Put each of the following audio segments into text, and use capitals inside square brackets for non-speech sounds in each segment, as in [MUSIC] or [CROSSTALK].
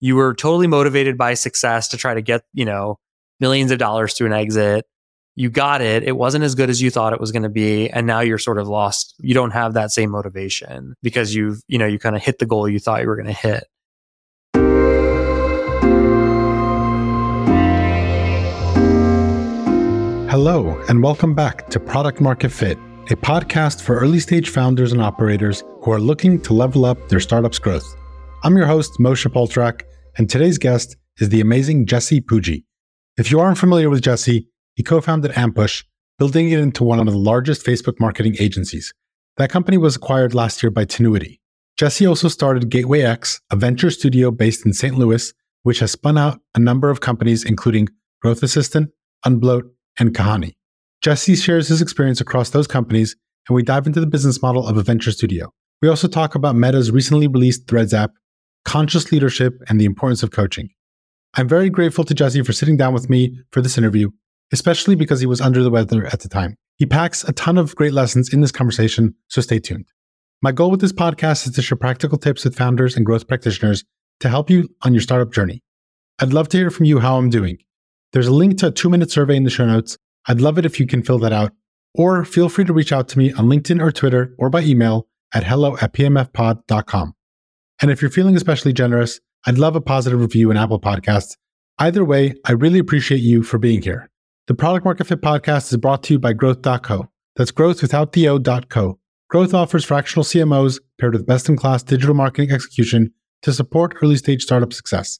You were totally motivated by success to try to get, you know, millions of dollars through an exit. You got it. It wasn't as good as you thought it was going to be. And now you're sort of lost. You don't have that same motivation because you've, you know, you kind of hit the goal you thought you were going to hit. Hello, and welcome back to Product Market Fit, a podcast for early stage founders and operators who are looking to level up their startup's growth. I'm your host, Moshe Poltrak, and today's guest is the amazing Jesse Pujji. If you aren't familiar with Jesse, he co founded Ampush, building it into one of the largest Facebook marketing agencies. That company was acquired last year by Tinuiti. Jesse also started Gateway X, a venture studio based in St. Louis, which has spun out a number of companies, including Growth Assistant, Unbloat, and Kahani. Jesse shares his experience across those companies, and we dive into the business model of a venture studio. We also talk about Meta's recently released Threads app, conscious leadership, and the importance of coaching. I'm very grateful to Jesse for sitting down with me for this interview, especially because he was under the weather at the time. He packs a ton of great lessons in this conversation, so stay tuned. My goal with this podcast is to share practical tips with founders and growth practitioners to help you on your startup journey. I'd love to hear from you how I'm doing. There's a link to a two minute survey in the show notes. I'd love it if you can fill that out. Or feel free to reach out to me on LinkedIn or Twitter or by email at hello at pmfpod.com. And if you're feeling especially generous, I'd love a positive review in Apple Podcasts. Either way, I really appreciate you for being here. The Product Market Fit podcast is brought to you by Grwth.co. That's growth without the O.co. Grwth offers fractional CMOs paired with best in class digital marketing execution to support early stage startup success.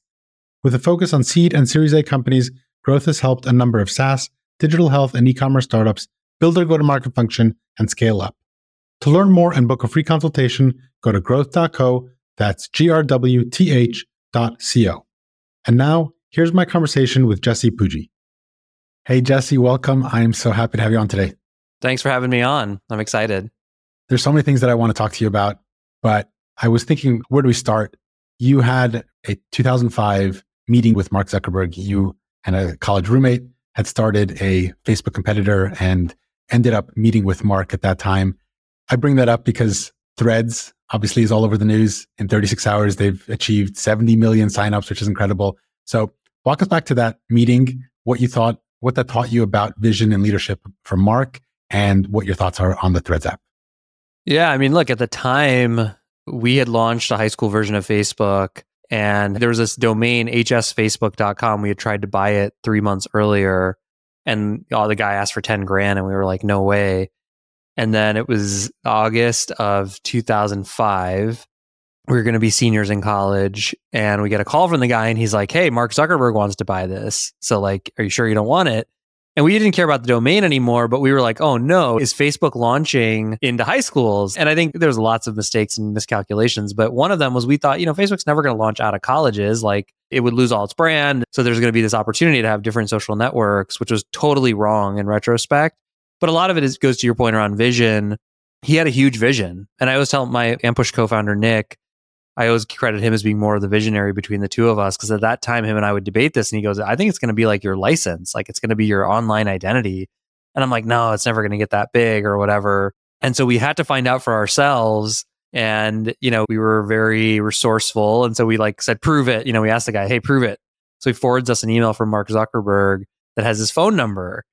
With a focus on seed and Series A companies, Grwth has helped a number of SaaS, digital health, and e commerce startups build their go to market function and scale up. To learn more and book a free consultation, go to grwth.co. That's G R W T H dot C O. And now, here's my conversation with Jesse Pujji. Hey, Jesse, welcome. I am so happy to have you on today. Thanks for having me on. I'm excited. There's so many things that I want to talk to you about, but I was thinking, where do we start? You had a 2005 meeting with Mark Zuckerberg. You and a college roommate had started a Facebook competitor and ended up meeting with Mark at that time. I bring that up because Threads obviously is all over the news. In 36 hours, they've achieved 70 million signups, which is incredible. So walk us back to that meeting, what you thought, what that taught you about vision and leadership for Mark, and what your thoughts are on the Threads app. Yeah, I mean, look, at the time, we had launched a high school version of Facebook. And there was this domain, hsfacebook.com. We had tried to buy it three months earlier. And oh, the guy asked for 10 grand. And we were like, no way. And then it was August of 2005. We were going to be seniors in college. And we get a call from the guy. And he's like, hey, Mark Zuckerberg wants to buy this. So, like, are you sure you don't want it? And we didn't care about the domain anymore, but we were like, oh no, is Facebook launching into high schools? And I think there's lots of mistakes and miscalculations, but one of them was we thought, you know, Facebook's never going to launch out of colleges. Like it would lose all its brand. So there's going to be this opportunity to have different social networks, which was totally wrong in retrospect. But a lot of it is, goes to your point around vision. He had a huge vision. And I always tell my Ampush co founder, Nick, I always credit him as being more of the visionary between the two of us because at that time, him and I would debate this, and he goes, "I think it's going to be like your license, like it's going to be your online identity." And I'm like, "No, it's never going to get that big or whatever." And so we had to find out for ourselves. And you know, we were very resourceful, and so we like said, "Prove it." You know, we asked the guy, "Hey, prove it." So he forwards us an email from Mark Zuckerberg that has his phone number.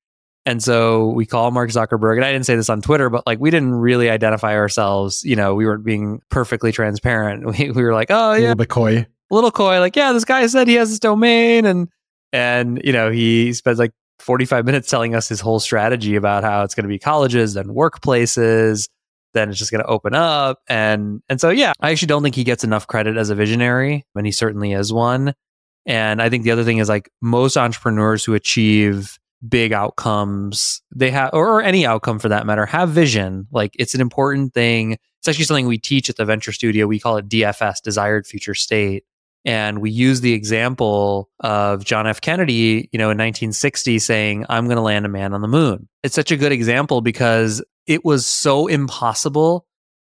And so we call Mark Zuckerberg, and I didn't say this on Twitter, but like we didn't really identify ourselves. You know, we weren't being perfectly transparent. [LAUGHS] We, we were like, oh yeah, a little bit coy, a little coy. Like, yeah, this guy said he has this domain, and and you know he spends like 45 minutes telling us his whole strategy about how it's going to be colleges and workplaces. Then it's just going to open up, and and so yeah, I actually don't think he gets enough credit as a visionary, and he certainly is one. And I think the other thing is like most entrepreneurs who achieve big outcomes. They have or, any outcome for that matter have vision. Like it's an important thing. It's actually something we teach at the venture studio. We call it dfs desired future state. And we use the example of john f. Kennedy you know in 1960 saying i'm going to land a man on the moon. It's such a good example because it was so impossible.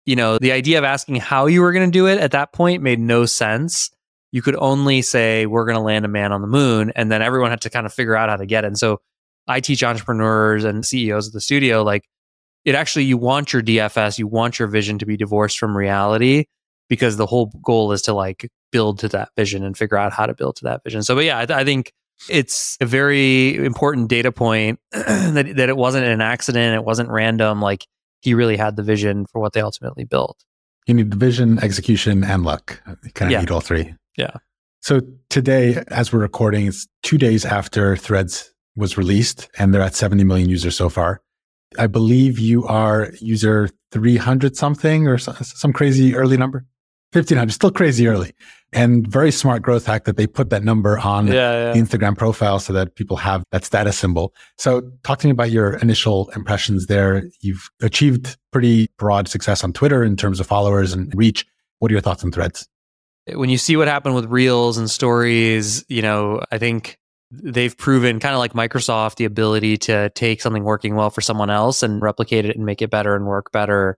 You know the idea of asking how you were going to do it at that point made no sense. You could only say we're going to land a man on the moon and then everyone had to kind of figure out how to get it. And so I teach entrepreneurs and CEOs of the studio, like it actually, you want your DFS, you want your vision to be divorced from reality because the whole goal is to like build to that vision and figure out how to build to that vision. So, but yeah, I, I think it's a very important data point [CLEARS THROAT] that, that it wasn't an accident. It wasn't random. Like he really had the vision for what they ultimately built. You need the vision, execution, and luck. You kind of Yeah. need all three. Yeah. So today, as we're recording, it's two days after Threads was released, and they're at 70 million users so far. I believe you are user 300 something or some crazy early number. 1500, still crazy early. And very smart growth hack that they put that number on Yeah. the Instagram profile so that people have that status symbol. So talk to me about your initial impressions there. You've achieved pretty broad success on Twitter in terms of followers and reach. What are your thoughts on threads? when you see what happened with reels and stories, you know, I think they've proven kind of like Microsoft the ability to take something working well for someone else and replicate it and make it better and work better.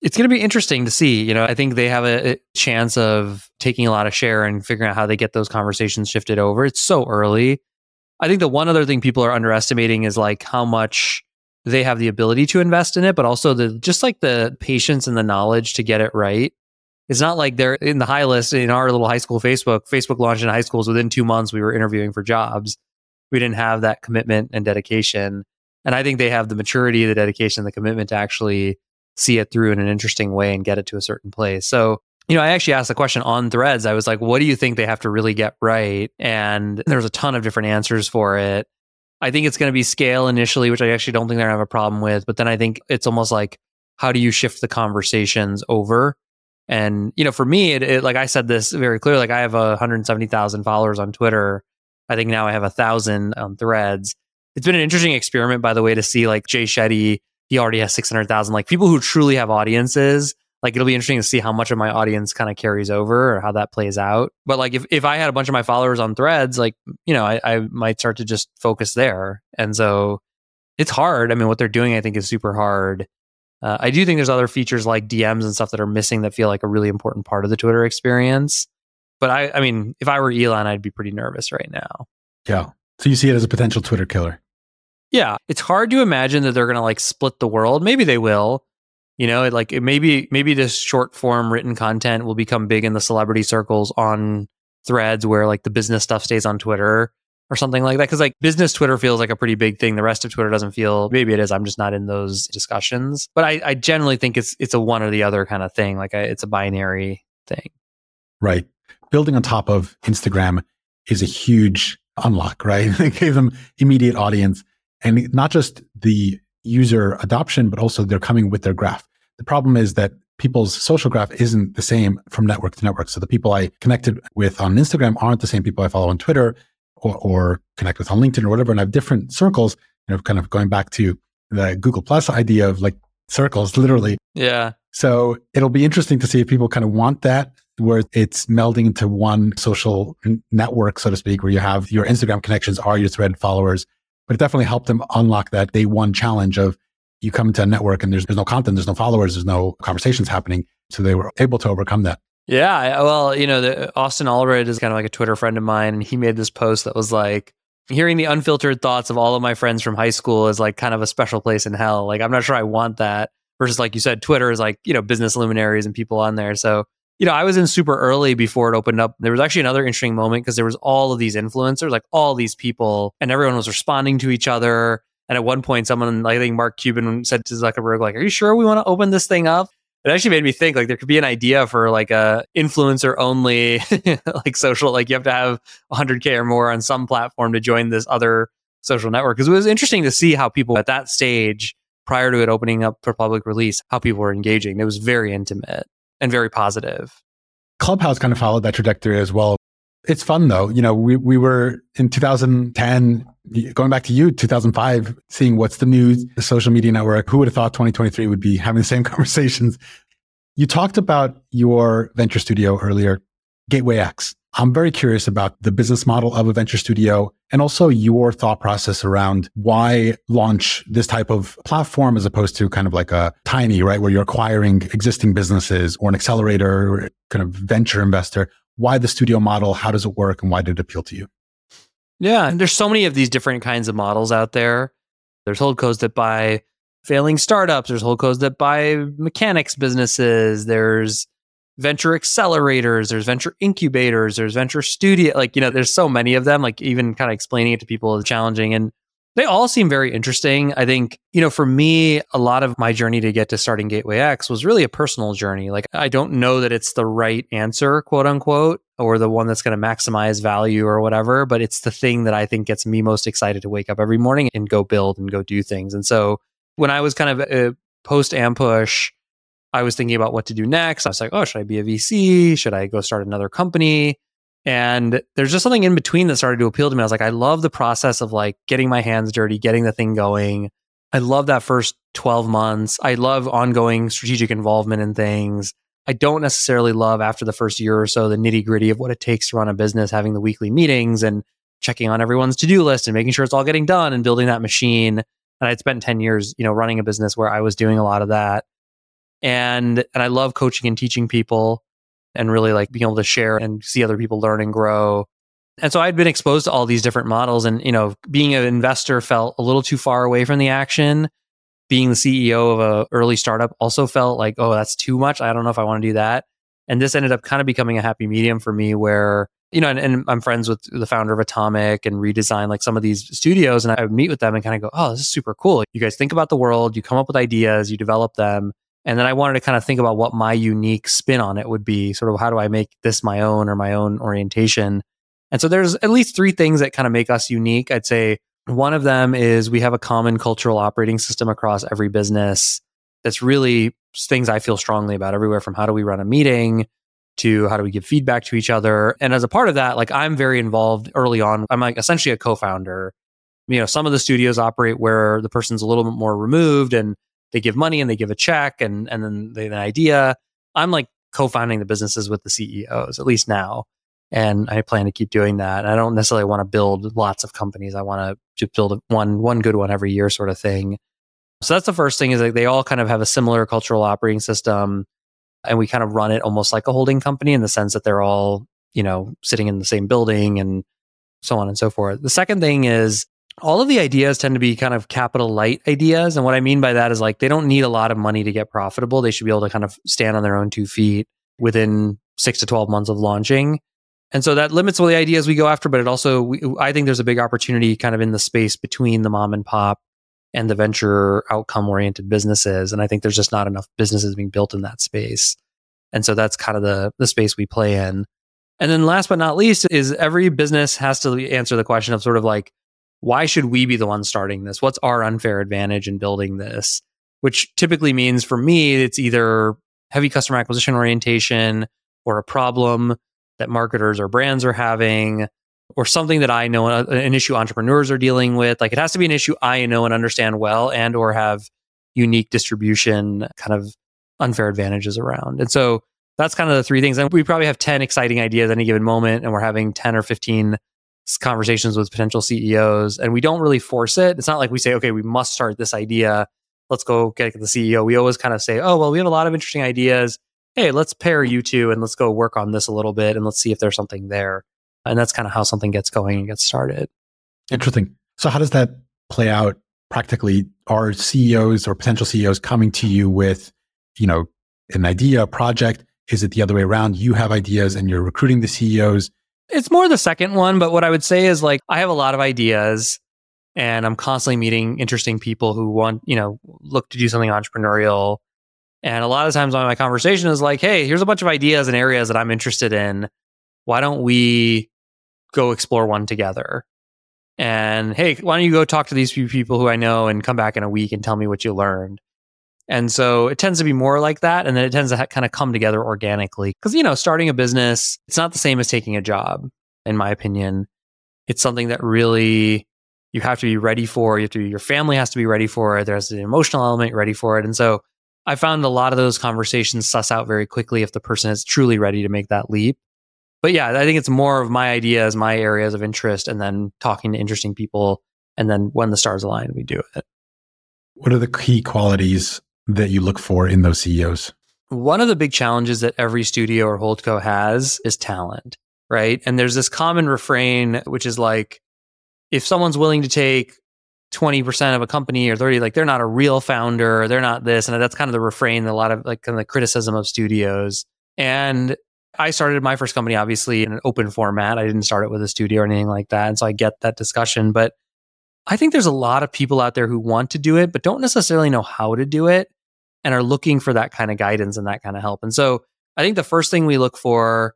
It's going to be interesting to see. You know, I think they have a, a chance of taking a lot of share and figuring out how they get those conversations shifted over. It's so early. I think the one other thing people are underestimating is like how much they have the ability to invest in it, but also the just like the patience and the knowledge to get it right. It's not like they're in the high list in our little high school Facebook. Facebook launched in high schools within two months. We were interviewing for jobs. We didn't have that commitment and dedication. And I think they have the maturity, the dedication, the commitment to actually see it through in an interesting way and get it to a certain place. So, you know, I actually asked the question on threads. I was like, what do you think they have to really get right? And there's a ton of different answers for it. I think it's going to be scale initially, which I actually don't think they're going to have a problem with. But then I think it's almost like, how do you shift the conversations over? And you know, for me, it, it like I said this very clearly. Like I have a 170,000 followers on Twitter. I think now I have a thousand on Threads. It's been an interesting experiment, by the way, to see like Jay Shetty. He already has 600,000. Like people who truly have audiences. Like it'll be interesting to see how much of my audience kind of carries over or how that plays out. But like if, if I had a bunch of my followers on threads, like, you know, I, I might start to just focus there. And so it's hard. I mean, what they're doing, I think, is super hard. Uh, I do think there's other features like DMs and stuff that are missing that feel like a really important part of the Twitter experience. But I, I mean, if I were Elon, I'd be pretty nervous right now. Yeah. So you see it as a potential Twitter killer. Yeah, it's hard to imagine that they're going to like split the world. Maybe they will. You know, it, like it maybe maybe this short form written content will become big in the celebrity circles on threads where like the business stuff stays on Twitter or something like that. Because like business Twitter feels like a pretty big thing. The rest of Twitter doesn't feel. Maybe it is. I'm just not in those discussions. But I, I generally think it's it's a one or the other kind of thing. Like I, it's a binary thing. Right. Building on top of Instagram is a huge unlock, right? [LAUGHS] They gave them immediate audience and not just the user adoption, but also they're coming with their graph. The problem is that people's social graph isn't the same from network to network. So the people I connected with on Instagram aren't the same people I follow on Twitter or, or connect with on LinkedIn or whatever. And I have different circles, you know, kind of going back to the Google Plus idea of like circles, literally. Yeah. So it'll be interesting to see if people kind of want that, where it's melding into one social network, so to speak, where you have your Instagram connections are your thread followers. But it definitely helped them unlock that day one challenge of you come into a network and there's, there's no content, there's no followers, there's no conversations happening. So they were able to overcome that. Yeah, uh, well, you know, the, uh, Austin Allred is kind of like a Twitter friend of mine, and he made this post that was like, hearing the unfiltered thoughts of all of my friends from high school is like kind of a special place in hell. Like, I'm not sure I want that. Versus, like you said, Twitter is like, you know, business luminaries and people on there. So, you know, I was in super early before it opened up. There was actually another interesting moment because there was all of these influencers, like all these people, and everyone was responding to each other. And at one point, someone, I think Mark Cuban said to Zuckerberg, like, "Are you sure we want to open this thing up?" It actually made me think like there could be an idea for like a influencer only [LAUGHS] like social like you have to have 100k or more on some platform to join this other social network because it was interesting to see how people at that stage prior to it opening up for public release how people were engaging it was very intimate and very positive Clubhouse kind of followed that trajectory as well. It's fun though. You know, we, we were in 2010, going back to you, 2005, seeing what's the new social media network. Who would have thought 2023 would be having the same [LAUGHS] conversations? You talked about your venture studio earlier, Gateway X. I'm very curious about the business model of a venture studio and also your thought process around why launch this type of platform as opposed to kind of like a Tiny, right? Where you're acquiring existing businesses or an accelerator or kind of venture investor. Why the studio model? How does it work? And why did it appeal to you? Yeah and there's so many of these different kinds of models out there there's holdcos that buy failing startups there's holdcos that buy mechanics businesses there's venture accelerators, there's venture incubators, there's venture studio. Like, you know, there's so many of them. Like, even kind of explaining it to people is challenging. And they all seem very interesting. I think, you know, for me, a lot of my journey to get to starting Gateway X was really a personal journey. Like, I don't know that it's the right answer, quote unquote, or the one that's going to maximize value or whatever, but it's the thing that I think gets me most excited to wake up every morning and go build and go do things. And so when I was kind of uh, post Ampush, I was thinking about what to do next. I was like, oh, should I be a VC? Should I go start another company? And there's just something in between that started to appeal to me. I was like, I love the process of like getting my hands dirty, getting the thing going. I love that first 12 months. I love ongoing strategic involvement in things. I don't necessarily love after the first year or so the nitty gritty of what it takes to run a business, having the weekly meetings and checking on everyone's to do list and making sure it's all getting done and building that machine. And I'd spent 10 years, you know, running a business where I was doing a lot of that. And and I love coaching and teaching people and really like being able to share and see other people learn and grow. And so I'd been exposed to all these different models and you know, being an investor felt a little too far away from the action. Being the CEO of a early startup also felt like, oh, that's too much. I don't know if I want to do that. And this ended up kind of becoming a happy medium for me where you know, and, and, I'm friends with the founder of Atomic and Redesign, like some of these studios, and I would meet with them and kind of go, "Oh, this is super cool. You guys think about the world, you come up with ideas, you develop them, and then I wanted to kind of think about what my unique spin on it would be. Sort of how do I make this my own or my own orientation? And so there's at least three things that kind of make us unique. I'd say one of them is we have a common cultural operating system across every business that's really things I feel strongly about everywhere from how do we run a meeting to how do we give feedback to each other. And as a part of that, like I'm very involved early on. I'm like essentially a co-founder. You know, some of the studios operate where the person's a little bit more removed and they give money and they give a check and and then they have an idea. I'm like co-founding the businesses with the CEOs, at least now. And I plan to keep doing that. I don't necessarily want to build lots of companies. I want to just build one one good one every year sort of thing. So that's the first thing is like they all kind of have a similar cultural operating system. And we kind of run it almost like a holding company in the sense that they're all, you know, sitting in the same building and so on and so forth. The second thing is all of the ideas tend to be kind of capital light ideas. And what I mean by that is like they don't need a lot of money to get profitable. They should be able to kind of stand on their own two feet within six to 12 months of launching. And so that limits all the ideas we go after, but it also, we, I think there's a big opportunity kind of in the space between the mom and pop and the venture outcome oriented businesses. And I think there's just not enough businesses being built in that space. And so that's kind of the, the space we play in. And then last but not least is every business has to answer the question of sort of like, why should we be the ones starting this? What's our unfair advantage in building this? Which typically means for me, it's either heavy customer acquisition orientation or a problem that marketers or brands are having or something that I know uh, an issue entrepreneurs are dealing with. Like it has to be an issue I know and understand well and or have unique distribution kind of unfair advantages around. And so that's kind of the three things. And we probably have 10 exciting ideas at any given moment and we're having 10 or 15 conversations with potential CEOs and we don't really force it. It's not like we say, okay, we must start this idea. Let's go get the CEO. We always kind of say, oh, well, we have a lot of interesting ideas. Hey, let's pair you two and let's go work on this a little bit and let's see if there's something there. And that's kind of how something gets going and gets started. Interesting. So, how does that play out practically? Are CEOs or potential CEOs coming to you with, you know, an idea, a project? Is it the other way around? You have ideas and you're recruiting the CEOs it's more the second one, but what I would say is like I have a lot of ideas and I'm constantly meeting interesting people who want, you know, look to do something entrepreneurial. And a lot of times my conversation is like, hey, here's a bunch of ideas and areas that I'm interested in. Why don't we go explore one together? And hey, why don't you go talk to these few people who I know and come back in a week and tell me what you learned? And so it tends to be more like that. And then it tends to ha- kind of come together organically. Because, you know, starting a business, it's not the same as taking a job, in my opinion. It's something that really you have to be ready for. You have to, your family has to be ready for it. There's an emotional element ready for it. And so I found a lot of those conversations suss out very quickly if the person is truly ready to make that leap. But yeah, I think it's more of my ideas, my areas of interest, and then talking to interesting people. And then when the stars align, we do it. What are the key qualities that you look for in those CEOs? One of the big challenges that every studio or holdco has is talent, right? And there's this common refrain, which is like, if someone's willing to take 20% of a company or 30, like they're not a real founder, they're not this. And that's kind of the refrain, a lot of like kind of the criticism of studios. And I started my first company, obviously, in an open format. I didn't start it with a studio or anything like that. And so I get that discussion. But I think there's a lot of people out there who want to do it, but don't necessarily know how to do it and are looking for that kind of guidance and that kind of help. And so I think the first thing we look for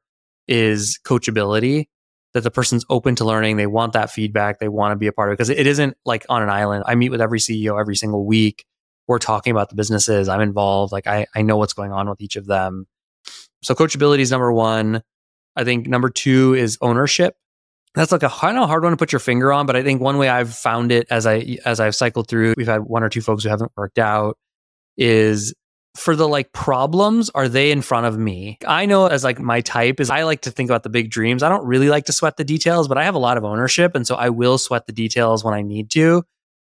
is coachability that the person's open to learning. They want that feedback. They want to be a part of it because it isn't like on an island. I meet with every CEO every single week. We're talking about the businesses. I'm involved. Like I, I know what's going on with each of them. So coachability is number one. I think number two is ownership. That's like a kind of hard one to put your finger on, but I think one way I've found it as I as I've cycled through, we've had one or two folks who haven't worked out, is for the like problems are they in front of me? I know as like my type is i like to think about the big dreams. I don't really like to sweat the details but i have a lot of ownership and so i will sweat the details when i need to.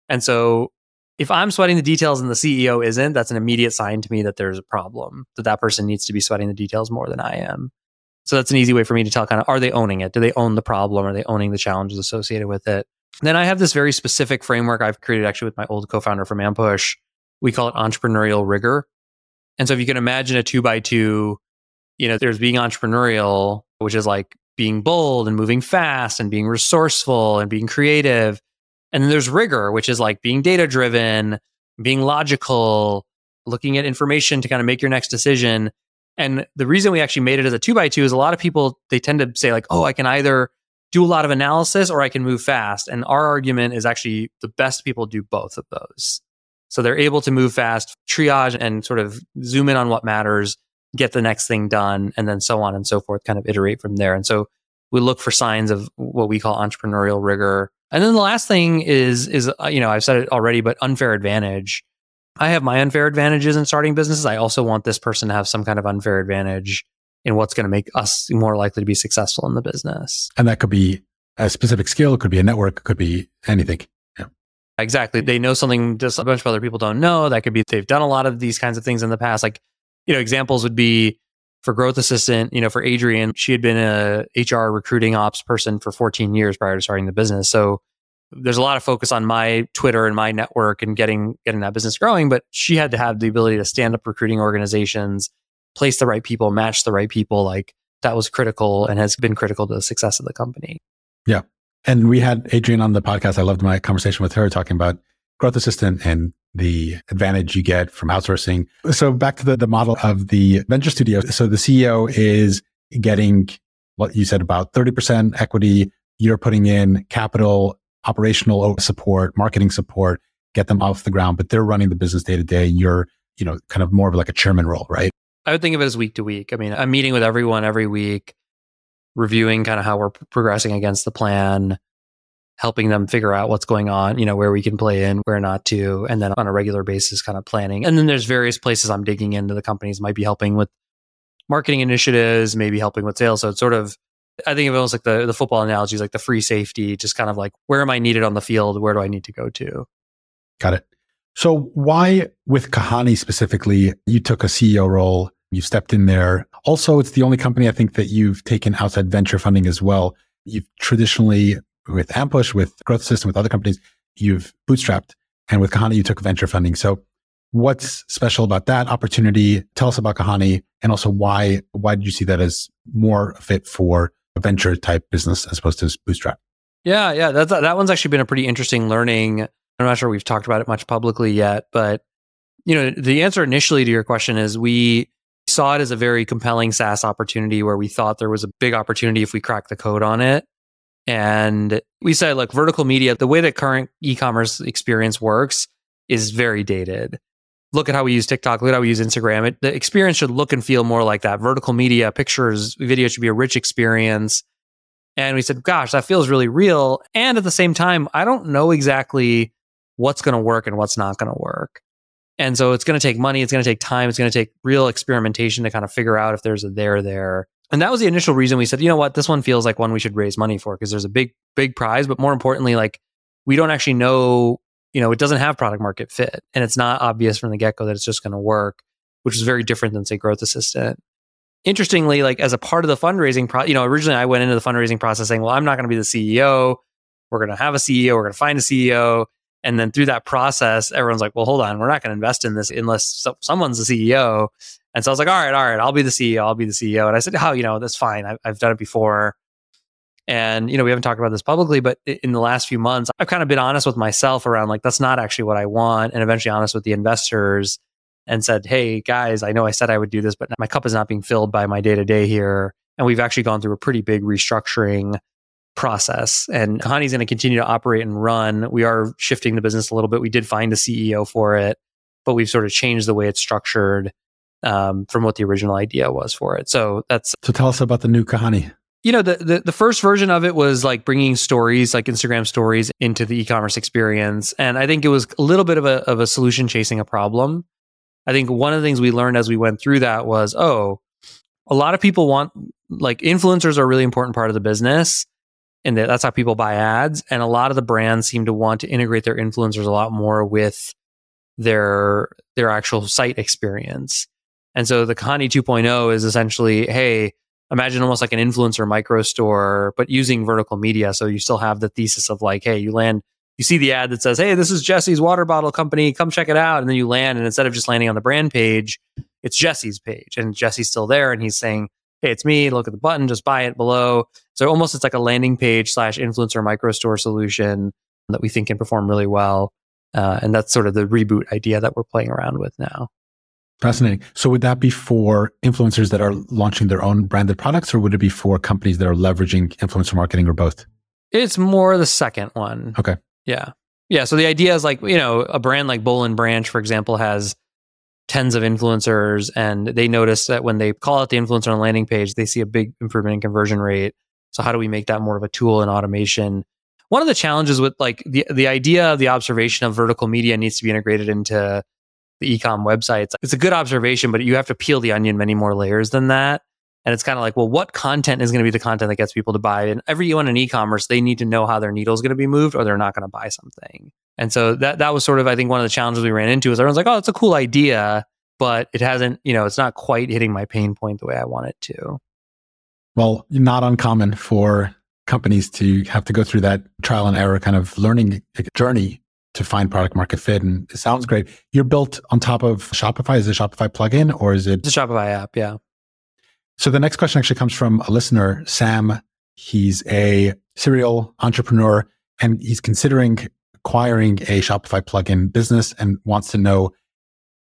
And so if i'm sweating the details and the ceo isn't that's an immediate sign to me that there's a problem that that person needs to be sweating the details more than i am. So that's an easy way for me to tell kind of are they owning it? Do they own the problem? Are they owning the challenges associated with it? And then i have this very specific framework i've created actually with my old co-founder from ampush we call it entrepreneurial rigor and so if you can imagine a two by two, you know, there's being entrepreneurial, which is like being bold and moving fast and being resourceful and being creative. And then there's rigor, which is like being data driven, being logical, looking at information to kind of make your next decision. And the reason we actually made it as a two by two is a lot of people, they tend to say, like, oh, I can either do a lot of analysis or I can move fast. And our argument is actually the best people do both of those. So they're able to move fast, triage and sort of zoom in on what matters, get the next thing done, and then so on and so forth, kind of iterate from there. And so we look for signs of what we call entrepreneurial rigor. And then the last thing is, is, uh, you know, I've said it already, but unfair advantage. I have my unfair advantages in starting businesses. I also want this person to have some kind of unfair advantage in what's going to make us more likely to be successful in the business. And that could be a specific skill, it could be a network, it could be anything. Exactly. They know something just a bunch of other people don't know. That could be they've done a lot of these kinds of things in the past. Like, you know, examples would be for growth assistant, you know, for Adrienne, she had been a HR recruiting ops person for 14 years prior to starting the business. So there's a lot of focus on my Twitter and my network and getting getting that business growing, but she had to have the ability to stand up recruiting organizations, place the right people, match the right people. Like that was critical and has been critical to the success of the company. Yeah. And we had Adrienne on the podcast. I loved my conversation with her talking about growth assistant and the advantage you get from outsourcing. So back to the, the model of the venture studio. So the CEO is getting what you said about 30% equity. You're putting in capital, operational support, marketing support, get them off the ground, but they're running the business day to day. You're, you know, kind of more of like a chairman role, right? I would think of it as week to week. I mean, I'm meeting with everyone every week reviewing kind of how we're progressing against the plan, helping them figure out what's going on, you know, where we can play in, where not to, and then on a regular basis, kind of planning. And then there's various places I'm digging into the companies, might be helping with marketing initiatives, maybe helping with sales. So it's sort of, I think of it almost like the, the football analogy is like the free safety, just kind of like, where am I needed on the field? Where do I need to go to? Got it. So why with Kahani specifically, you took a CEO role you stepped in there. Also, it's the only company I think that you've taken outside venture funding as well. You've traditionally, with Ampush, with Growth Assistant, with other companies, you've bootstrapped. And with Kahani, you took venture funding. So what's special about that opportunity? Tell us about Kahani and also why, why did you see that as more fit for a venture type business as opposed to bootstrap? Yeah, yeah. That, that one's actually been a pretty interesting learning. I'm not sure we've talked about it much publicly yet, but you know, the answer initially to your question is we saw it as a very compelling SaaS opportunity where we thought there was a big opportunity if we cracked the code on it. And we said, look, vertical media, the way that current e commerce experience works is very dated. Look at how we use TikTok, look at how we use Instagram. It, the experience should look and feel more like that. Vertical media, pictures, video should be a rich experience. And we said, gosh, that feels really real. And at the same time, I don't know exactly what's going to work and what's not going to work. And so it's going to take money, it's going to take time, it's going to take real experimentation to kind of figure out if there's a there there. And that was the initial reason we said, you know what, this one feels like one we should raise money for because there's a big, big prize. But more importantly, like we don't actually know, you know, it doesn't have product market fit. And it's not obvious from the get go that it's just going to work, which is very different than, say, Growth Assistant. Interestingly, like as a part of the fundraising process, you know, originally I went into the fundraising process saying, well, I'm not going to be the CEO. We're going to have a CEO. We're going to find a CEO. And then through that process, everyone's like, well, hold on, we're not going to invest in this unless so- someone's the CEO. And so I was like, all right, all right, I'll be the CEO. I'll be the CEO. And I said, oh, you know, that's fine. I've, I've done it before. And, you know, we haven't talked about this publicly, but in the last few months, I've kind of been honest with myself around like, that's not actually what I want. And eventually honest with the investors and said, hey, guys, I know I said I would do this, but my cup is not being filled by my day to day here. And we've actually gone through a pretty big restructuring process. And Kahani's going to continue to operate and run. We are shifting the business a little bit. We did find a CEO for it, but we've sort of changed the way it's structured um, from what the original idea was for it. So that's. So tell us about the new Kahani. You know, the, the, the first version of it was like bringing stories, like Instagram stories, into the e-commerce experience, and I think it was a little bit of a of a solution chasing a problem. I think one of the things we learned as we went through that was, oh, a lot of people want like influencers are a really important part of the business, and that's how people buy ads. And a lot of the brands seem to want to integrate their influencers a lot more with their their actual site experience. And so the Kahani 2.0 is essentially, hey, imagine almost like an influencer micro store, but using vertical media. So you still have the thesis of like, hey, you land, you see the ad that says, hey, this is Jesse's water bottle company, come check it out. And then you land, and instead of just landing on the brand page, it's Jesse's page, and Jesse's still there, and he's saying, hey, it's me. Look at the button, just buy it below. So almost it's like a landing page slash influencer micro store solution that we think can perform really well. Uh, and that's sort of the reboot idea that we're playing around with now. Fascinating. So would that be for influencers that are launching their own branded products, or would it be for companies that are leveraging influencer marketing, or both? It's more the second one. Okay. Yeah. Yeah. So the idea is like, you know, a brand like Boll and Branch, for example, has tens of influencers and they notice that when they call out the influencer on the landing page, they see a big improvement in conversion rate. So how do we make that more of a tool in automation? One of the challenges with like the the idea of the observation of vertical media needs to be integrated into the ecom websites. It's a good observation, but you have to peel the onion many more layers than that. And it's kind of like, well, what content is going to be the content that gets people to buy? And everyone in e-commerce, they need to know how their needle is going to be moved, or they're not going to buy something. And so that that was sort of, I think, one of the challenges we ran into is everyone's like, oh, it's a cool idea, but it hasn't, you know, it's not quite hitting my pain point the way I want it to. Well, not uncommon for companies to have to go through that trial and error kind of learning journey to find product market fit. And it sounds great. You're built on top of Shopify. Is it a Shopify plugin or is it? It's a Shopify app. Yeah. So the next question actually comes from a listener, Sam. He's a serial entrepreneur and he's considering acquiring a Shopify plugin business and wants to know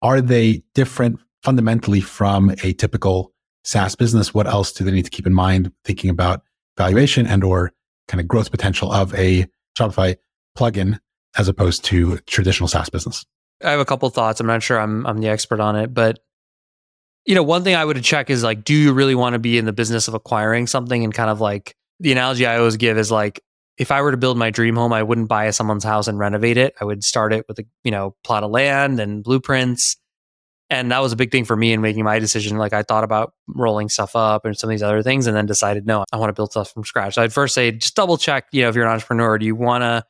are they different fundamentally from a typical SaaS business? What else do they need to keep in mind thinking about valuation and or kind of growth potential of a Shopify plugin as opposed to traditional SaaS business? I have a couple thoughts. I'm not sure I'm I'm the expert on it, but you know, one thing I would check is like, do you really want to be in the business of acquiring something? And kind of like the analogy I always give is like, if I were to build my dream home, I wouldn't buy someone's house and renovate it. I would start it with a you know plot of land and blueprints, and that was a big thing for me in making my decision. Like I thought about rolling stuff up and some of these other things, and then decided no, I want to build stuff from scratch. So I'd first say just double check. You know, if you're an entrepreneur, do you want to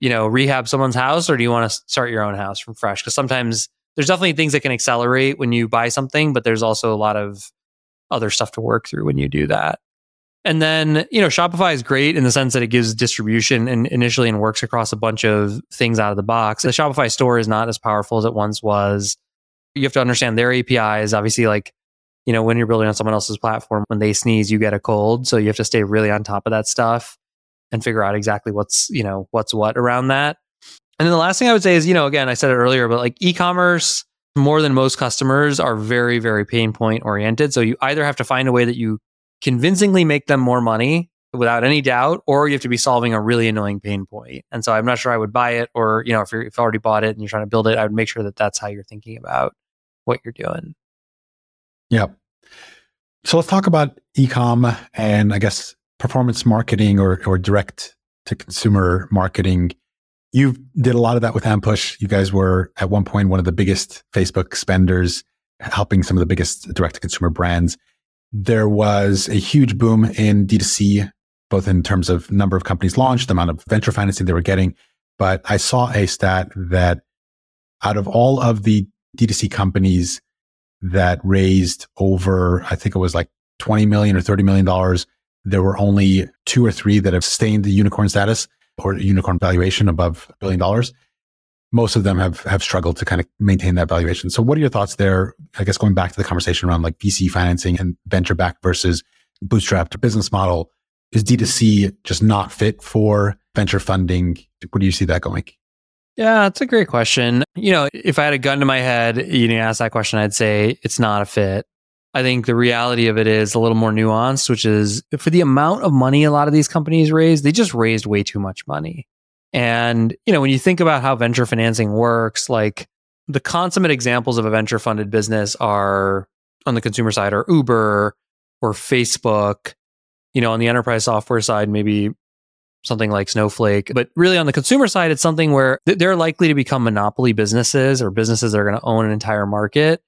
you know, rehab someone's house or do you want to start your own house from fresh? Because sometimes there's definitely things that can accelerate when you buy something, but there's also a lot of other stuff to work through when you do that. And then, you know, Shopify is great in the sense that it gives distribution and initially and works across a bunch of things out of the box. The Shopify store is not as powerful as it once was. You have to understand their APIs. Obviously, like, you know, when you're building on someone else's platform, when they sneeze, you get a cold. So you have to stay really on top of that stuff and figure out exactly what's, you know, what's what around that. And then the last thing I would say is, you know, again, I said it earlier, but like e-commerce more than most customers are very, very pain point oriented. So you either have to find a way that you convincingly make them more money without any doubt, or you have to be solving a really annoying pain point. And so I'm not sure I would buy it, or you know, if, you're, if already bought it and you're trying to build it, I would make sure that that's how you're thinking about what you're doing. Yeah. So let's talk about ecom and I guess performance marketing or, or direct to consumer marketing. You did a lot of that with Ampush. You guys were at one point one of the biggest Facebook spenders, helping some of the biggest direct to consumer brands. There was a huge boom in D2C, both in terms of number of companies launched, the amount of venture financing they were getting. But I saw a stat that out of all of the D2C companies that raised over, I think it was like 20 million or 30 million dollars, there were only two or three that have sustained the unicorn status or unicorn valuation above a billion dollars. most of them have have struggled to kind of maintain that valuation. So what are your thoughts there? I guess going back to the conversation around like VC financing and venture back versus bootstrapped business model, is D2C just not fit for venture funding? Where do you see that going? Yeah, it's a great question. You know, if I had a gun to my head, you know, ask that question, I'd say it's not a fit. I think the reality of it is a little more nuanced, which is for the amount of money a lot of these companies raised, they just raised way too much money. And, you know, when you think about how venture financing works, like the consummate examples of a venture funded business are on the consumer side are Uber or Facebook. You know, on the enterprise software side, maybe something like Snowflake. But really on the consumer side, it's something where they're likely to become monopoly businesses or businesses that are going to own an entire market.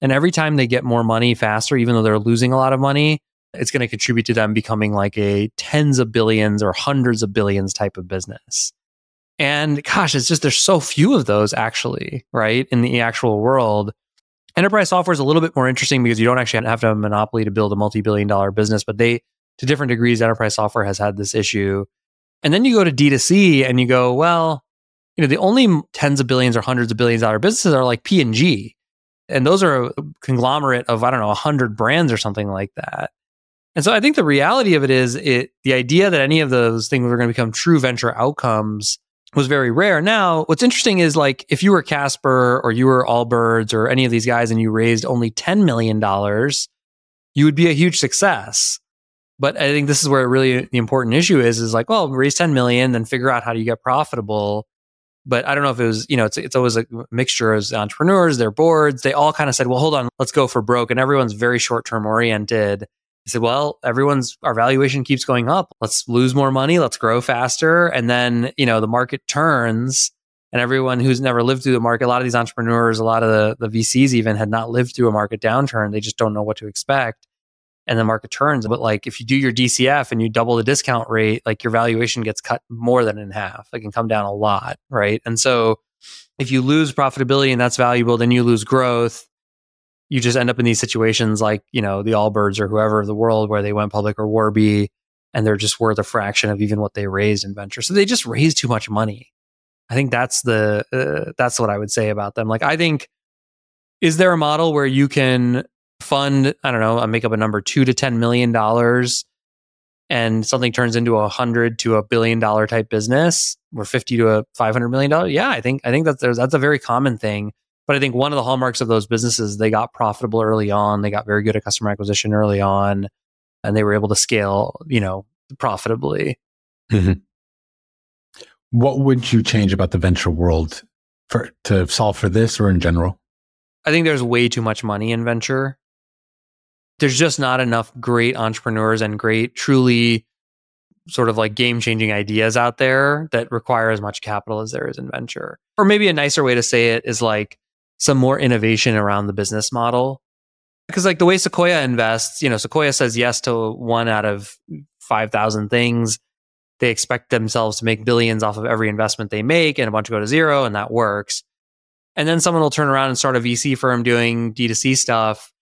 And every time they get more money faster, even though they're losing a lot of money, it's going to contribute to them becoming like a tens of billions or hundreds of billions type of business. And gosh, it's just there's so few of those actually, right? In the actual world. Enterprise software is a little bit more interesting because you don't actually have to have a monopoly to build a multi billion dollar business, but they, to different degrees, enterprise software has had this issue. And then you go to D2C and you go, well, you know, the only tens of billions or hundreds of billions dollar businesses are like P&G and those are a conglomerate of, I don't know, 100 brands or something like that. And so I think the reality of it is it the idea that any of those things were going to become true venture outcomes was very rare. Now, what's interesting is like if you were Casper or you were Allbirds or any of these guys and you raised only $10 million, you would be a huge success. But I think this is where really the important issue is, is like, well, raise 10 million, then figure out how do you get profitable but I don't know if it was, you know, it's it's always a mixture of entrepreneurs, their boards. They all kind of said, well, hold on, let's go for broke. And everyone's very short term oriented. I said, well, everyone's our valuation keeps going up. Let's lose more money. Let's grow faster. And then, you know, the market turns and everyone who's never lived through the market, a lot of these entrepreneurs, a lot of the, the VCs even had not lived through a market downturn. They just don't know what to expect and the market turns. But like if you do your DCF and you double the discount rate, like your valuation gets cut more than in half. It can come down a lot, right? And so if you lose profitability and that's valuable, then you lose growth. You just end up in these situations like, you know, the Allbirds or whoever of the world where they went public or Warby and they're just worth a fraction of even what they raised in venture. So they just raise too much money. I think that's the uh, that's what I would say about them. Like I think is there a model where you can fund, I don't know, I make up a number, two to $10 million and something turns into a hundred to a billion dollar type business or 50 to a 500 million dollar. Yeah, I think, I think that's, that's a very common thing. But I think one of the hallmarks of those businesses, they got profitable early on. They got very good at customer acquisition early on and they were able to scale, you know, profitably. Mm-hmm. What would you change about the venture world for to solve for this or in general? I think there's way too much money in venture there's just not enough great entrepreneurs and great, truly sort of like game changing ideas out there that require as much capital as there is in venture. Or maybe a nicer way to say it is like some more innovation around the business model. Because like the way Sequoia invests, you know, Sequoia says yes to one out of 5,000 things. They expect themselves to make billions off of every investment they make and a bunch go to zero and that works. And then someone will turn around and start a VC firm doing D2C stuff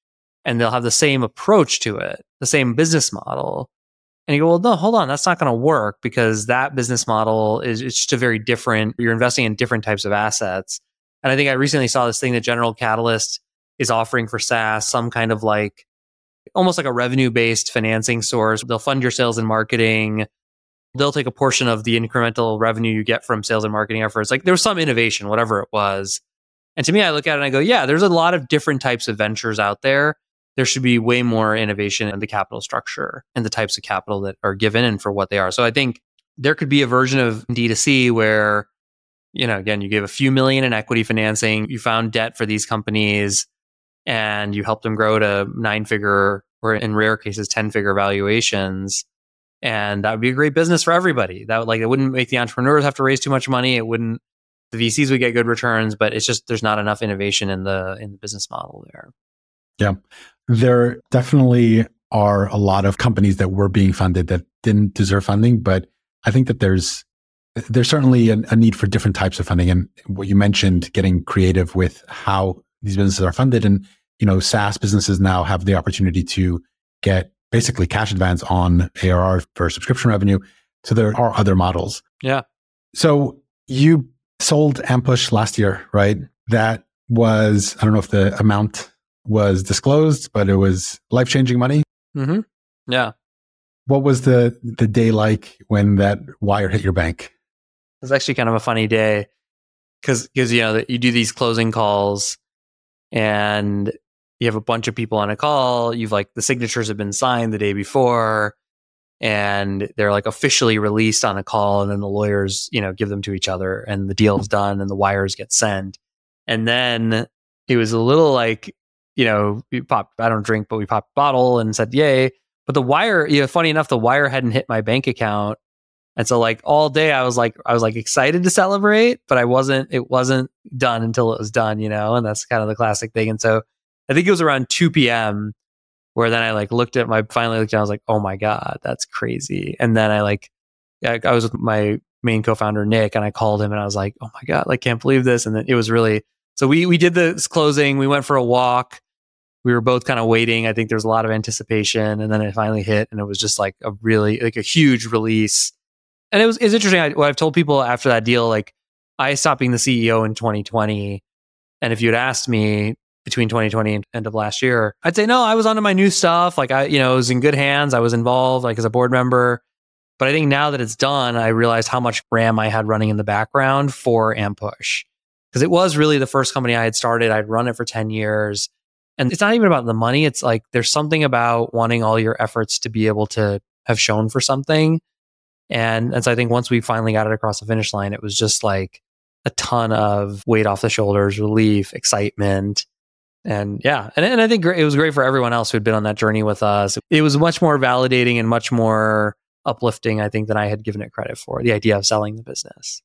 and they'll have the same approach to it, the same business model. And you go, well, no, hold on, that's not going to work because that business model is it's just a very different. You're investing in different types of assets. And I think I recently saw this thing that General Catalyst is offering for SaaS, some kind of like almost like a revenue based financing source. They'll fund your sales and marketing. They'll take a portion of the incremental revenue you get from sales and marketing efforts. Like there was some innovation, whatever it was. And to me, I look at it and I go, yeah, there's a lot of different types of ventures out there there should be way more innovation in the capital structure and the types of capital that are given and for what they are. So I think there could be a version of D2C where, you know, again, you gave a few million in equity financing, you found debt for these companies, and you helped them grow to nine figure or in rare cases, 10 figure valuations. And that would be a great business for everybody. That would like, it wouldn't make the entrepreneurs have to raise too much money. It wouldn't, the VCs would get good returns, but it's just, there's not enough innovation in the, in the business model there. Yeah. There definitely are a lot of companies that were being funded that didn't deserve funding, but I think that there's there's certainly a, a, need for different types of funding. And what you mentioned, getting creative with how these businesses are funded, and you know, SaaS businesses now have the opportunity to get basically cash advance on ARR for subscription revenue. So there are other models. Yeah. So you sold Ampush last year, right? That was, I don't know if the amount was disclosed, but it was life changing money. Mm-hmm. Yeah. What was the, the day like when that wire hit your bank? It was actually kind of a funny day because, because, you know, you do these closing calls and you have a bunch of people on a call. You've like the signatures have been signed the day before and they're like officially released on a call and then the lawyers you know give them to each other and the deal's done and the wires get sent and then it was a little like you know we popped i don't drink but we popped bottle and said yay but the wire you know funny enough the wire hadn't hit my bank account and so like all day i was like i was like excited to celebrate but i wasn't it wasn't done until it was done you know and that's kind of the classic thing and so i think it was around 2 p.m where then I like looked at my finally looked at I was like, oh my God, that's crazy. And then I like I, I was with my main co-founder Nick and I called him and I was like, oh my God, like can't believe this. And then it was really so we we did this closing, we went for a walk. We were both kind of waiting. I think there was a lot of anticipation and then it finally hit and it was just like a really like a huge release. And it was it's interesting. I, what I've told people after that deal, like I stopped being the CEO in 2020. And if you'd asked me between 2020 and end of last year, I'd say no, I was onto my new stuff. Like I, you know, was in good hands. I was involved like as a board member. But I think now that it's done, I realized how much RAM I had running in the background for Ampush. Because it was really the first company I had started. I'd run it for 10 years. And it's not even about the money. It's like there's something about wanting all your efforts to be able to have shown for something. And, and so I think once we finally got it across the finish line, it was just like a ton of weight off the shoulders, relief, excitement and yeah and, and i think it was great for everyone else who'd been on that journey with us it was much more validating and much more uplifting i think than i had given it credit for the idea of selling the business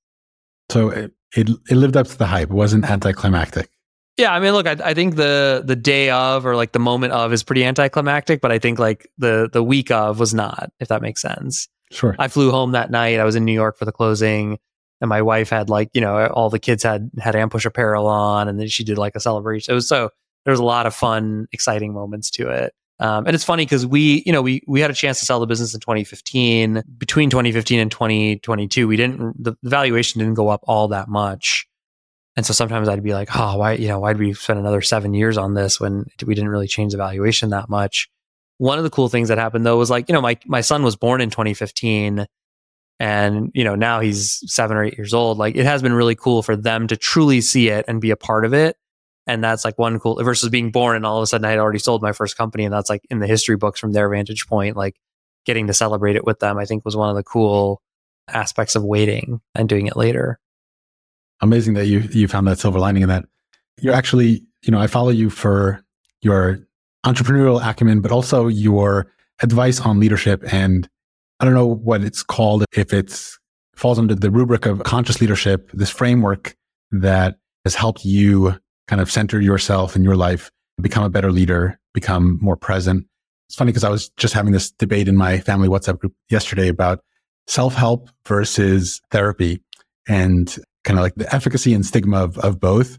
so eh, it, it, lived up to the hype. It wasn't anticlimactic. Yeah i mean look I, I think the the day of or like the moment of is pretty anticlimactic but i think like the the week of was not if that makes sense. Sure. I flew home that night. I was in new york for the closing and my wife had like you know all the kids had had Ampush apparel on and then she did like a celebration. It was so there's a lot of fun, exciting moments to it. Um, and it's funny because we, you know, we we had a chance to sell the business in 2015. Between 2015 and 2022, we didn't the valuation didn't go up all that much. And so sometimes I'd be like, oh, why, you know, why'd we spend another seven years on this when we didn't really change the valuation that much? One of the cool things that happened though was like, you know, my my son was born in 2015 and you know now he's seven or eight years old like it has been really cool for them to truly see it and be a part of it and that's like one cool versus being born and all of a sudden I had already sold my first company. And that's like in the history books from their vantage point, like getting to celebrate it with them, I think was one of the cool aspects of waiting and doing it later. Amazing that you you found that silver lining in that. You're actually, you know, I follow you for your entrepreneurial acumen, but also your advice on leadership. And I don't know what it's called, if it's falls under the rubric of conscious leadership, this framework that has helped you kind of center yourself in your life, become a better leader, become more present. It's funny because I was just having this debate in my family WhatsApp group yesterday about self help versus therapy and kind of like the efficacy and stigma of, of both.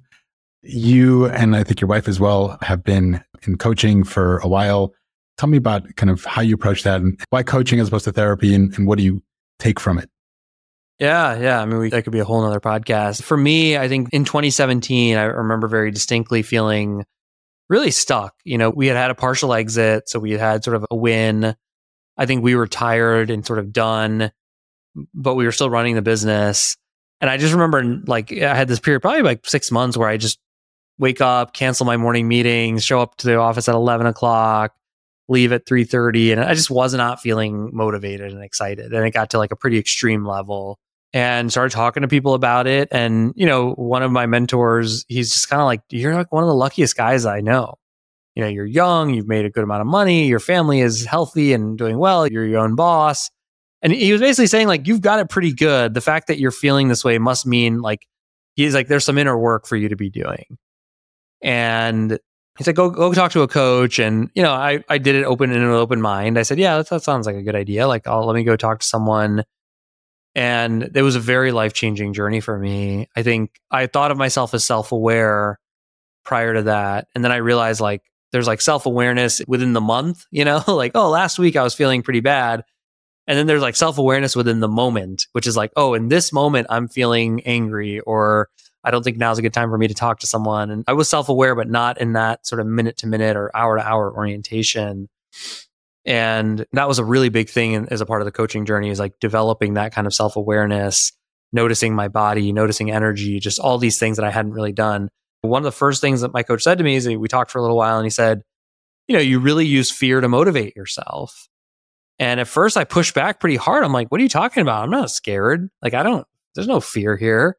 You and I think your wife as well have been in coaching for a while. Tell me about kind of how you approach that and why coaching as opposed to therapy and, and what do you take from it? Yeah, yeah. I mean, we, that could be a whole nother podcast. For me, I think in 2017, I remember very distinctly feeling really stuck. You know, we had had a partial exit, so we had had sort of a win. I think we were tired and sort of done, but we were still running the business. And I just remember, like, I had this period, probably like six months, where I just wake up, cancel my morning meetings, show up to the office at 11 o'clock, leave at 3.30 and i just was not feeling motivated and excited and it got to like a pretty extreme level and started talking to people about it. And, you know, one of my mentors, he's just kind of like, you're like one of the luckiest guys I know. You know, you're young, you've made a good amount of money, your family is healthy and doing well, you're your own boss. And he was basically saying, like, you've got it pretty good. The fact that you're feeling this way must mean, like, he's like, there's some inner work for you to be doing. And he said, go, go talk to a coach. And, you know, I, I did it open in an open mind. I said, yeah, that, that sounds like a good idea. Like, I'll let me go talk to someone and it was a very life changing journey for me. I think I thought of myself as self aware prior to that. And then I realized like there's like self awareness within the month, you know, [LAUGHS] like, oh, last week I was feeling pretty bad. And then there's like self awareness within the moment, which is like, oh, in this moment, I'm feeling angry or I don't think now's a good time for me to talk to someone. And I was self aware, but not in that sort of minute to minute or hour to hour orientation. And that was a really big thing as a part of the coaching journey is like developing that kind of self awareness, noticing my body, noticing energy, just all these things that I hadn't really done. One of the first things that my coach said to me is we talked for a little while and he said, you know, you really use fear to motivate yourself. And at first I pushed back pretty hard. I'm like, what are you talking about? I'm not scared. Like, I don't, there's no fear here.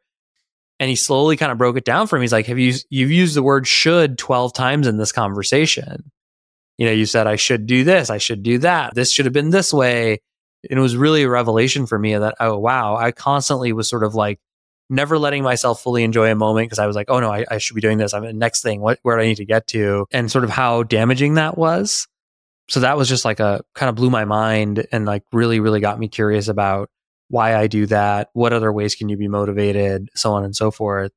And he slowly kind of broke it down for me. He's like, have you, you've used the word should 12 times in this conversation. You know, you said, I should do this. I should do that. This should have been this way. And it was really a revelation for me that, oh, wow, I constantly was sort of like never letting myself fully enjoy a moment because I was like, oh no, I, I should be doing this. I'm the next thing. What, where do I need to get to? And sort of how damaging that was so that was just like a kind of blew my mind and like really, really got me curious about why I do that. What other ways can you be motivated? So on and so forth.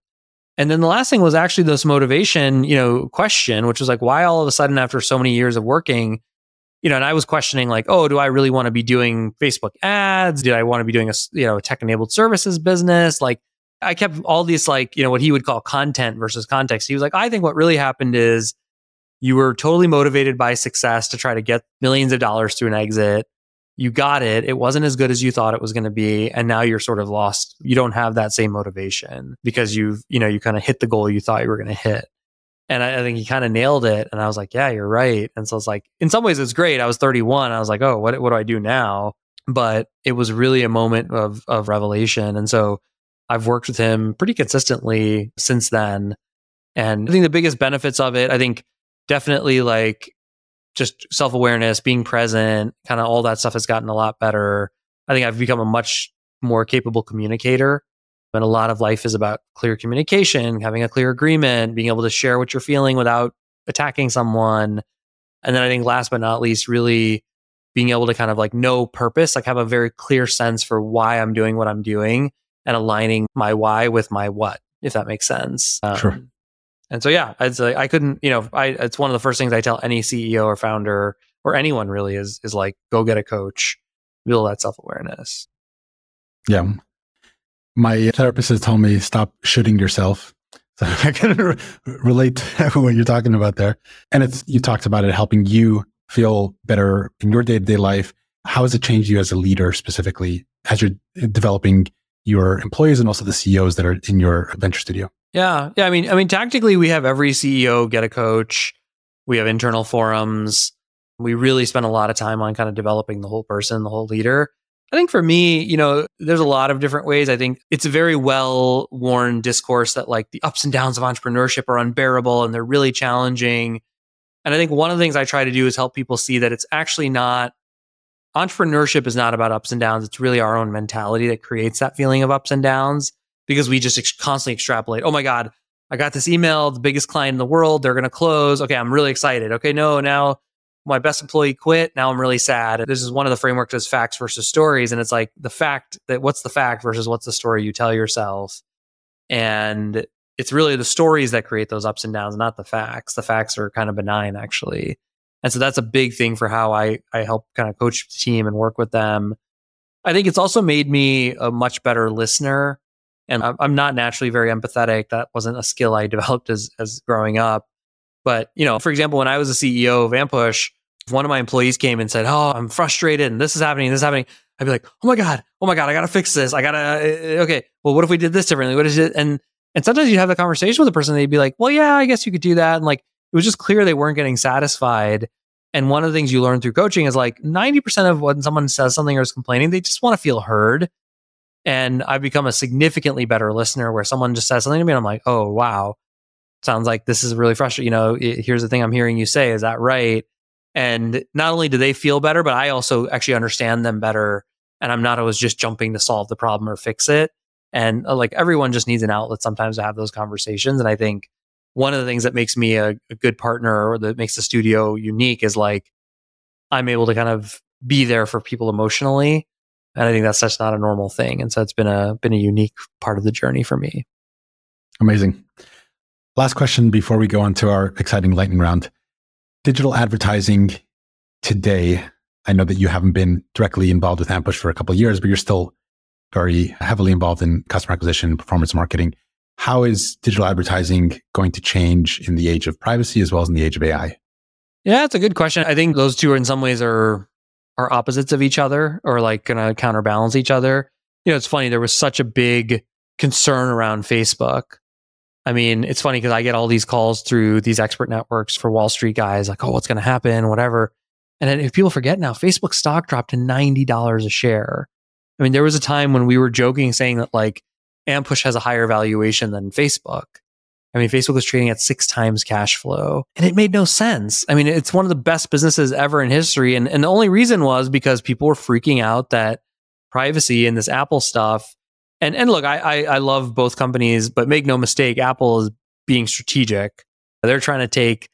And then the last thing was actually this motivation, you know, question, which was like, why all of a sudden after so many years of working, you know, and I was questioning like, oh, do I really want to be doing Facebook ads? Did I want to be doing a, you know, tech enabled services business? Like I kept all these like, you know, what he would call content versus context. He was like, I think what really happened is you were totally motivated by success to try to get millions of dollars through an exit. You got it. It wasn't as good as you thought it was going to be. And now you're sort of lost. You don't have that same motivation because you've, you know, you kind of hit the goal you thought you were going to hit. And I, I think he kind of nailed it. And I was like, yeah, you're right. And so it's like, in some ways, it's great. I was 31. I was like, oh, what, what do I do now? But it was really a moment of, of revelation. And so I've worked with him pretty consistently since then. And I think the biggest benefits of it, I think definitely like just self awareness, being present, kind of all that stuff has gotten a lot better. I think I've become a much more capable communicator. And a lot of life is about clear communication, having a clear agreement, being able to share what you're feeling without attacking someone. And then I think last but not least, really being able to kind of like know purpose, like have a very clear sense for why I'm doing what I'm doing and aligning my why with my what, if that makes sense. Um, sure. And so, yeah, I'd say I couldn't, you know, I, it's one of the first things I tell any CEO or founder or anyone really is, is like, go get a coach, build that self awareness. Yeah. My therapist has told me stop shooting yourself. [LAUGHS] So I can re- relate to [LAUGHS] what you're talking about there. And it's, you talked about it helping you feel better in your day to day life. How has it changed you as a leader specifically as you're developing your employees and also the CEOs that are in your venture studio? Yeah. Yeah. I mean, I mean, tactically, we have every CEO get a coach. We have internal forums. We really spend a lot of time on kind of developing the whole person, the whole leader. I think for me, you know, there's a lot of different ways. I think it's a very well worn discourse that like the ups and downs of entrepreneurship are unbearable and they're really challenging. And I think one of the things I try to do is help people see that it's actually not entrepreneurship is not about ups and downs. It's really our own mentality that creates that feeling of ups and downs because we just ex- constantly extrapolate. Oh my God, I got this email, the biggest client in the world, they're going to close. Okay, I'm really excited. Okay, no, now my best employee quit. Now I'm really sad. This is one of the frameworks is facts versus stories. And it's like the fact that what's the fact versus what's the story you tell yourself. And it's really the stories that create those ups and downs, not the facts. The facts are kind of benign, actually. And so that's a big thing for how I, I help kind of coach the team and work with them. I think it's also made me a much better listener and I'm not naturally very empathetic. That wasn't a skill I [LAUGHS] developed as as growing up. But you know, for example, when I was a CEO of Ampush, if one of my employees came and said, "Oh, I'm frustrated, and this is happening, this is happening," I'd be like, "Oh my god, oh my god, I gotta fix this. I gotta uh, okay. Well, what if we did this differently? What is it?" And and sometimes you'd have a conversation with a person, they'd be like, "Well, yeah, I guess you could do that." And like it was just clear they weren't getting satisfied. And one of the things you learn through coaching is like 90% of when someone says something or is complaining, they just want to feel heard. And I've become a significantly better listener where someone just says something to me and I'm like, oh, wow, sounds like this is really frustrating. You know, here's the thing I'm hearing you say. Is that right? And not only do they feel better, but I also actually understand them better. And I'm not always just jumping to solve the problem or fix it. And uh, like everyone just needs an outlet sometimes to have those conversations. And I think one of the things that makes me a, a good partner or that makes the studio unique is like I'm able to kind of be there for people emotionally and I think that's just not a normal thing. And so it's been a been a unique part of the journey for me. Amazing. Last question before we go on to our exciting lightning round. Digital advertising today I know that you haven't been directly involved with Ampush for a couple of years, but you're still very heavily involved in customer acquisition, performance marketing. How is digital advertising going to change in the age of privacy as well as in the age of AI? Yeah, that's a good question. I think those two are in some ways are are opposites of each other or like going to counterbalance each other. You know, it's funny there was such a big concern around Facebook. I mean, it's funny because I get all these calls through these expert networks for Wall Street guys like, "Oh, what's going to happen?" whatever. And then if people forget now, Facebook stock dropped to $90 a share. I mean, there was a time when we were joking saying that like Ampush has a higher valuation than Facebook. I mean, Facebook was trading at six times cash flow and it made no sense. I mean, it's one of the best businesses ever in history. And, and the only reason was because people were freaking out that privacy and this Apple stuff. And, and look, I, I, I love both companies, but make no mistake, Apple is being strategic. They're trying to take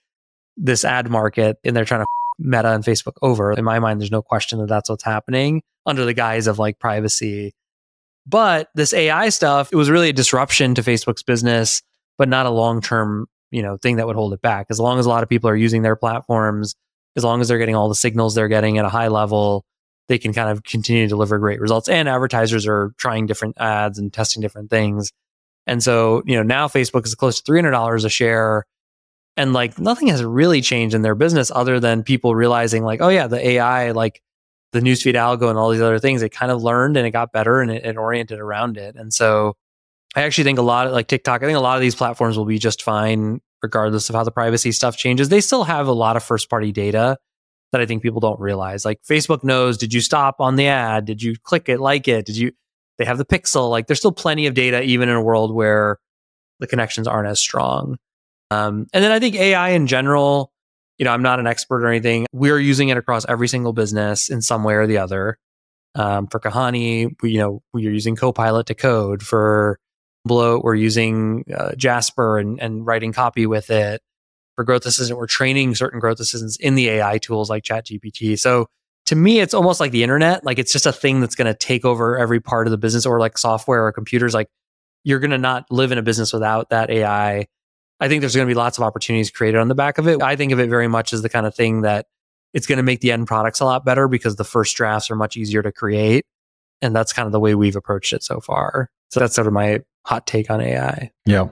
this ad market and they're trying to Meta and Facebook over. In my mind, there's no question that that's what's happening under the guise of like privacy. But this AI stuff, it was really a disruption to Facebook's business, but not a long term, you know, thing that would hold it back. As long as a lot of people are using their platforms, as long as they're getting all the signals they're getting at a high level, they can kind of continue to deliver great results. And advertisers are trying different ads and testing different things. And so, you know, now Facebook is close to $300 a share and like nothing has really changed in their business other than people realizing like oh yeah the ai like the newsfeed algo and all these other things it kind of learned and it got better and it, it oriented around it and so i actually think a lot of like tiktok i think a lot of these platforms will be just fine regardless of how the privacy stuff changes. They still have a lot of first party data that i think people don't realize. Like facebook knows did you stop on the ad? Did you click it? Like it? Did you they have the pixel. Like there's still plenty of data even in a world where the connections aren't as strong. Um, and then I think AI in general, you know, I'm not an expert or anything. We're using it across every single business in some way or the other. Um, for Kahani, we, you know, we're using Copilot to code. For Bloat, we're using uh, Jasper and, and writing copy with it. For Growth Assistant, we're training certain growth assistants in the AI tools like ChatGPT. So to me, it's almost like the internet. Like it's just a thing that's going to take over every part of the business, or like software or computers. Like you're going to not live in a business without that AI I think there's going to be lots of opportunities created on the back of it. I think of it very much as the kind of thing that it's going to make the end products a lot better because the first drafts are much easier to create. And that's kind of the way we've approached it so far. So that's sort of my hot take on AI. Yeah.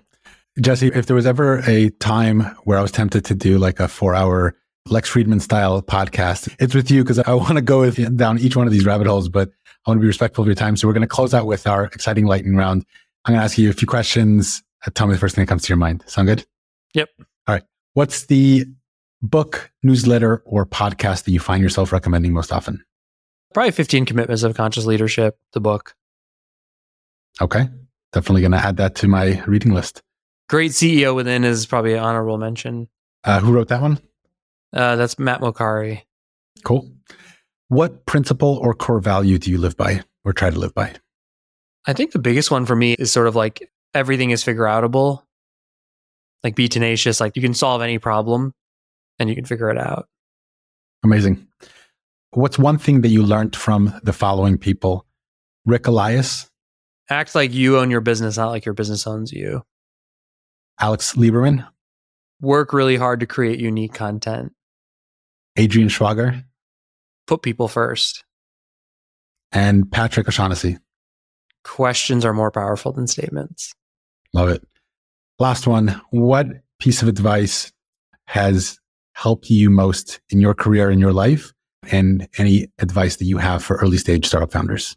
Jesse, if there was ever a time where I was tempted to do like a four hour Lex Fridman style podcast, it's with you because I want to go with, down each one of these rabbit holes, but I want to be respectful of your time. So we're going to close out with our exciting lightning round. I'm going to ask you a few questions uh, tell me the first thing that comes to your mind. Sound good? Yep. All right. What's the book, newsletter, or podcast that you find yourself recommending most often? Probably 15 Commitments of Conscious Leadership, the book. Okay. Definitely going to add that to my reading list. Great CEO Within is probably an honorable mention. Uh, who wrote that one? Uh, that's Matt Mochary. Cool. What principle or core value do you live by or try to live by? I think the biggest one for me is sort of like everything is figure outable. Like be tenacious, like you can solve any problem and you can figure it out. Amazing. What's one thing that you learned from the following people? Rick Elias. Act like you own your business, not like your business owns you. Alex Lieberman. Work really hard to create unique content. Adrian Schwager. Put people first. And Patrick O'Shaughnessy. Questions are more powerful than statements. Love it. Last one. What piece of advice has helped you most in your career, in your life, and any advice that you have for early stage startup founders?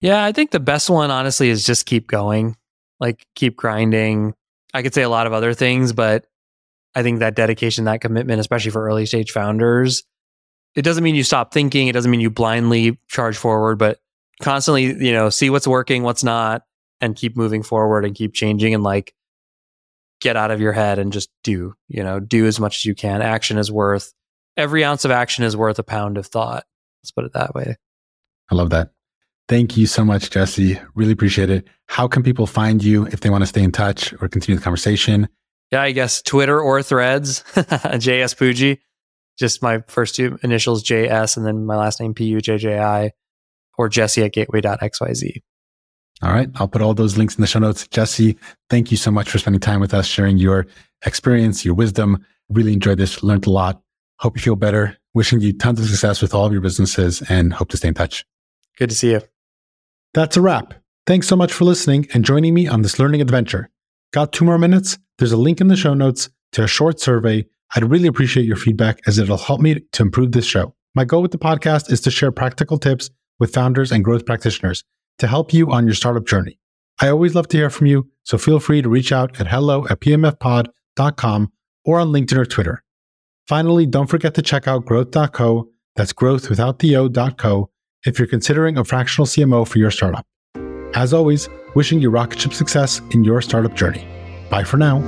Yeah, I think the best one, honestly, is just keep going, like keep grinding. I could say a lot of other things, but I think that dedication, that commitment, especially for early stage founders, it doesn't mean you stop thinking. It doesn't mean you blindly charge forward, but constantly, you know, see what's working, what's not, and keep moving forward and keep changing and like get out of your head and just do, you know, do as much as you can. Action is worth every ounce of action is worth a pound of thought. Let's put it that way. I love that. Thank you so much, Jesse. Really appreciate it. How can people find you if they want to stay in touch or continue the conversation? Yeah, I guess Twitter or threads, [LAUGHS] JS Pujji. Just my first two initials, JS, and then my last name, P U J J I, or Jesse at gateway.xyz. All right. I'll put all those links in the show notes. Jesse, thank you so much for spending time with us, sharing your experience, your wisdom. Really enjoyed this, learned a lot. Hope you feel better. Wishing you tons of success with all of your businesses and hope to stay in touch. Good to see you. That's a wrap. Thanks so much for listening and joining me on this learning adventure. Got two more minutes? There's a link in the show notes to a short survey. I'd really appreciate your feedback as it'll help me to improve this show. My goal with the podcast is to share practical tips with founders and growth practitioners to help you on your startup journey. I always love to hear from you, so feel free to reach out at hello at pmfpod.com or on LinkedIn or Twitter. Finally, don't forget to check out grwth.co, that's growth without the o.co, if you're considering a fractional CMO for your startup. As always, wishing you rocket ship success in your startup journey. Bye for now.